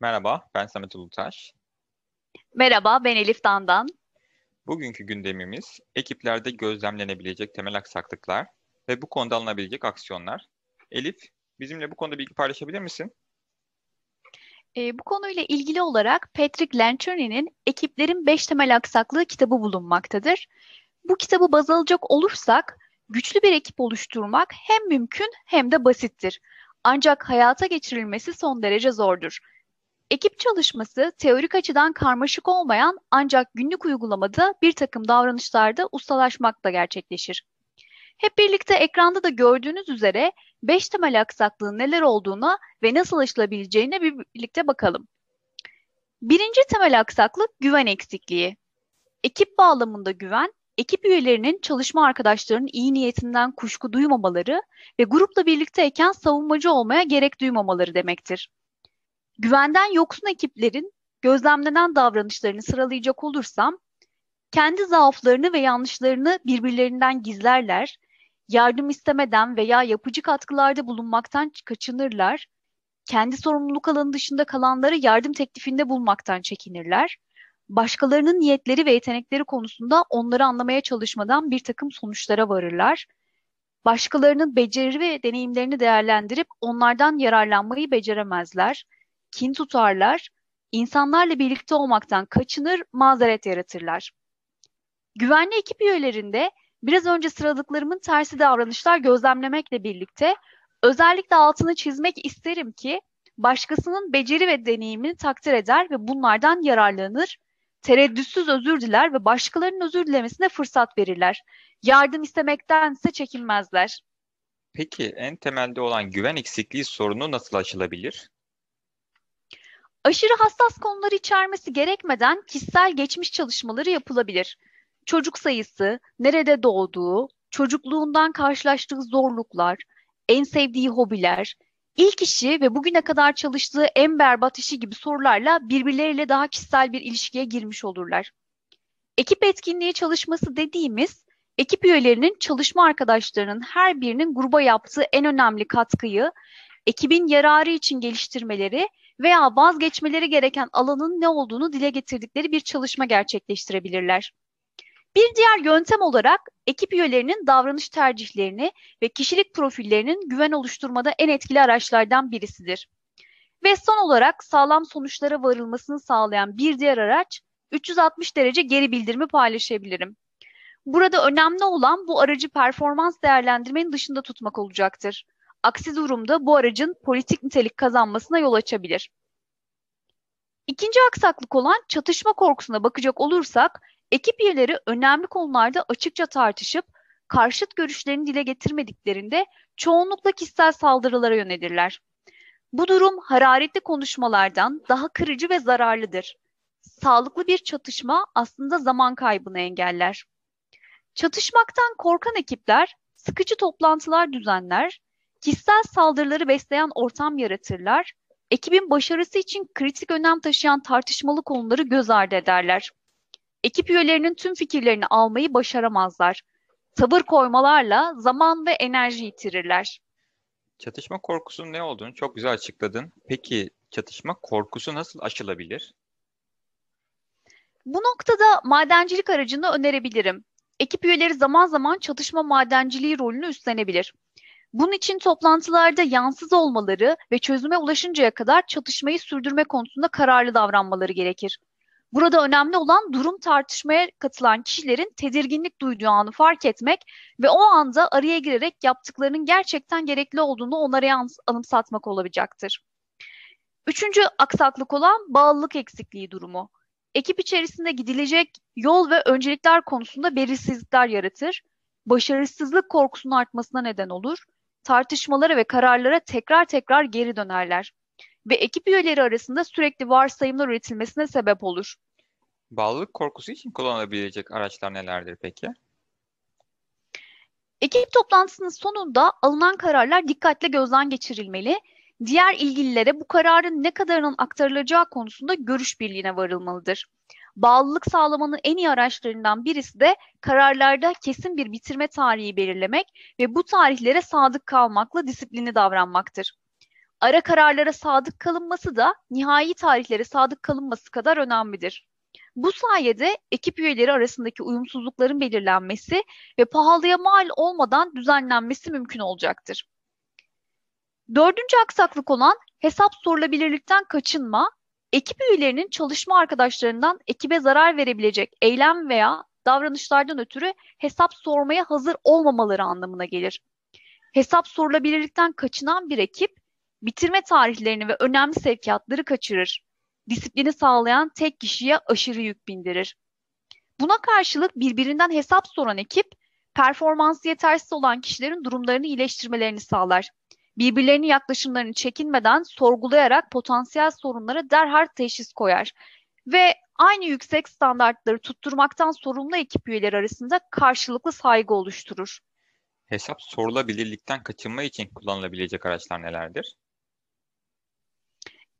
Merhaba, ben Samet Ulutaş. Merhaba, ben Elif Dandan. Bugünkü gündemimiz ekiplerde gözlemlenebilecek temel aksaklıklar ve bu konuda alınabilecek aksiyonlar. Elif, bizimle bu konuda bilgi paylaşabilir misin? E, bu konuyla ilgili olarak Patrick Lencioni'nin Ekiplerin Beş Temel Aksaklığı kitabı bulunmaktadır. Bu kitabı baz alacak olursak güçlü bir ekip oluşturmak hem mümkün hem de basittir. Ancak hayata geçirilmesi son derece zordur. Ekip çalışması teorik açıdan karmaşık olmayan ancak günlük uygulamada bir takım davranışlarda ustalaşmakla gerçekleşir. Hep birlikte ekranda da gördüğünüz üzere 5 temel aksaklığın neler olduğuna ve nasıl aşılabileceğine birlikte bakalım. Birinci temel aksaklık güven eksikliği. Ekip bağlamında güven, ekip üyelerinin çalışma arkadaşlarının iyi niyetinden kuşku duymamaları ve grupla birlikteyken savunmacı olmaya gerek duymamaları demektir. Güvenden yoksun ekiplerin gözlemlenen davranışlarını sıralayacak olursam, kendi zaaflarını ve yanlışlarını birbirlerinden gizlerler, yardım istemeden veya yapıcı katkılarda bulunmaktan kaçınırlar, kendi sorumluluk alanı dışında kalanları yardım teklifinde bulmaktan çekinirler, başkalarının niyetleri ve yetenekleri konusunda onları anlamaya çalışmadan bir takım sonuçlara varırlar, başkalarının beceri ve deneyimlerini değerlendirip onlardan yararlanmayı beceremezler, kin tutarlar, insanlarla birlikte olmaktan kaçınır, mazeret yaratırlar. Güvenli ekip üyelerinde biraz önce sıradıklarımın tersi davranışlar gözlemlemekle birlikte özellikle altını çizmek isterim ki başkasının beceri ve deneyimini takdir eder ve bunlardan yararlanır, tereddütsüz özür diler ve başkalarının özür dilemesine fırsat verirler. Yardım istemektense çekinmezler. Peki en temelde olan güven eksikliği sorunu nasıl aşılabilir? Aşırı hassas konuları içermesi gerekmeden kişisel geçmiş çalışmaları yapılabilir. Çocuk sayısı, nerede doğduğu, çocukluğundan karşılaştığı zorluklar, en sevdiği hobiler, ilk işi ve bugüne kadar çalıştığı en berbat işi gibi sorularla birbirleriyle daha kişisel bir ilişkiye girmiş olurlar. Ekip etkinliği çalışması dediğimiz, ekip üyelerinin çalışma arkadaşlarının her birinin gruba yaptığı en önemli katkıyı, ekibin yararı için geliştirmeleri veya vazgeçmeleri gereken alanın ne olduğunu dile getirdikleri bir çalışma gerçekleştirebilirler. Bir diğer yöntem olarak ekip üyelerinin davranış tercihlerini ve kişilik profillerinin güven oluşturmada en etkili araçlardan birisidir. Ve son olarak sağlam sonuçlara varılmasını sağlayan bir diğer araç 360 derece geri bildirimi paylaşabilirim. Burada önemli olan bu aracı performans değerlendirmenin dışında tutmak olacaktır. Aksi durumda bu aracın politik nitelik kazanmasına yol açabilir. İkinci aksaklık olan çatışma korkusuna bakacak olursak, ekip üyeleri önemli konularda açıkça tartışıp karşıt görüşlerini dile getirmediklerinde çoğunlukla kişisel saldırılara yönelirler. Bu durum hararetli konuşmalardan daha kırıcı ve zararlıdır. Sağlıklı bir çatışma aslında zaman kaybını engeller. Çatışmaktan korkan ekipler sıkıcı toplantılar düzenler, kişisel saldırıları besleyen ortam yaratırlar, ekibin başarısı için kritik önem taşıyan tartışmalı konuları göz ardı ederler. Ekip üyelerinin tüm fikirlerini almayı başaramazlar. Sabır koymalarla zaman ve enerji yitirirler. Çatışma korkusunun ne olduğunu çok güzel açıkladın. Peki çatışma korkusu nasıl aşılabilir? Bu noktada madencilik aracını önerebilirim. Ekip üyeleri zaman zaman çatışma madenciliği rolünü üstlenebilir. Bunun için toplantılarda yansız olmaları ve çözüme ulaşıncaya kadar çatışmayı sürdürme konusunda kararlı davranmaları gerekir. Burada önemli olan durum tartışmaya katılan kişilerin tedirginlik duyduğu anı fark etmek ve o anda araya girerek yaptıklarının gerçekten gerekli olduğunu onlara anımsatmak olacaktır. Üçüncü aksaklık olan bağlılık eksikliği durumu. Ekip içerisinde gidilecek yol ve öncelikler konusunda belirsizlikler yaratır, başarısızlık korkusunun artmasına neden olur tartışmalara ve kararlara tekrar tekrar geri dönerler ve ekip üyeleri arasında sürekli varsayımlar üretilmesine sebep olur. Bağlılık korkusu için kullanılabilecek araçlar nelerdir peki? Ekip toplantısının sonunda alınan kararlar dikkatle gözden geçirilmeli. Diğer ilgililere bu kararın ne kadarının aktarılacağı konusunda görüş birliğine varılmalıdır. Bağlılık sağlamanın en iyi araçlarından birisi de kararlarda kesin bir bitirme tarihi belirlemek ve bu tarihlere sadık kalmakla disiplinli davranmaktır. Ara kararlara sadık kalınması da nihai tarihlere sadık kalınması kadar önemlidir. Bu sayede ekip üyeleri arasındaki uyumsuzlukların belirlenmesi ve pahalıya mal olmadan düzenlenmesi mümkün olacaktır. Dördüncü aksaklık olan hesap sorulabilirlikten kaçınma, ekip üyelerinin çalışma arkadaşlarından ekibe zarar verebilecek eylem veya davranışlardan ötürü hesap sormaya hazır olmamaları anlamına gelir. Hesap sorulabilirlikten kaçınan bir ekip, bitirme tarihlerini ve önemli sevkiyatları kaçırır. Disiplini sağlayan tek kişiye aşırı yük bindirir. Buna karşılık birbirinden hesap soran ekip, performansı yetersiz olan kişilerin durumlarını iyileştirmelerini sağlar birbirlerinin yaklaşımlarını çekinmeden sorgulayarak potansiyel sorunlara derhal teşhis koyar ve aynı yüksek standartları tutturmaktan sorumlu ekip üyeleri arasında karşılıklı saygı oluşturur. Hesap sorulabilirlikten kaçınma için kullanılabilecek araçlar nelerdir?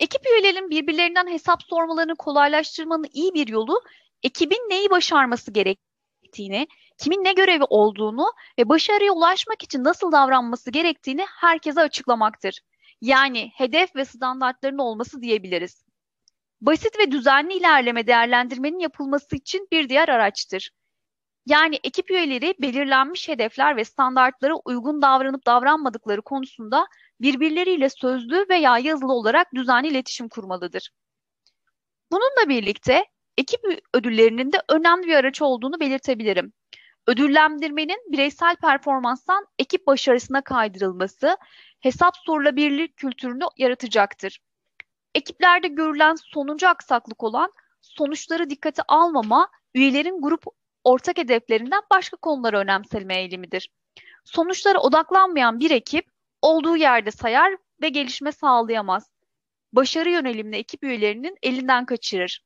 Ekip üyelerinin birbirlerinden hesap sormalarını kolaylaştırmanın iyi bir yolu ekibin neyi başarması gerektiğini, kimin ne görevi olduğunu ve başarıya ulaşmak için nasıl davranması gerektiğini herkese açıklamaktır. Yani hedef ve standartların olması diyebiliriz. Basit ve düzenli ilerleme değerlendirmenin yapılması için bir diğer araçtır. Yani ekip üyeleri belirlenmiş hedefler ve standartlara uygun davranıp davranmadıkları konusunda birbirleriyle sözlü veya yazılı olarak düzenli iletişim kurmalıdır. Bununla birlikte ekip ödüllerinin de önemli bir araç olduğunu belirtebilirim. Ödüllendirmenin bireysel performanstan ekip başarısına kaydırılması hesap sorulabilirlik kültürünü yaratacaktır. Ekiplerde görülen sonuncu aksaklık olan sonuçları dikkate almama, üyelerin grup ortak hedeflerinden başka konulara önemselme eğilimidir. Sonuçlara odaklanmayan bir ekip olduğu yerde sayar ve gelişme sağlayamaz. Başarı yönelimli ekip üyelerinin elinden kaçırır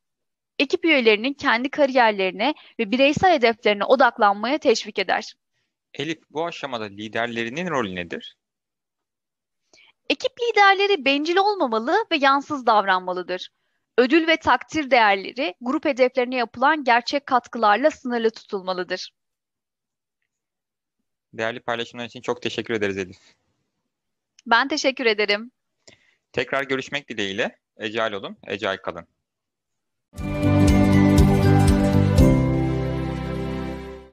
ekip üyelerinin kendi kariyerlerine ve bireysel hedeflerine odaklanmaya teşvik eder. Elif, bu aşamada liderlerinin rolü nedir? Ekip liderleri bencil olmamalı ve yansız davranmalıdır. Ödül ve takdir değerleri grup hedeflerine yapılan gerçek katkılarla sınırlı tutulmalıdır. Değerli paylaşımlar için çok teşekkür ederiz Elif. Ben teşekkür ederim. Tekrar görüşmek dileğiyle. Ecel olun, ecel kalın.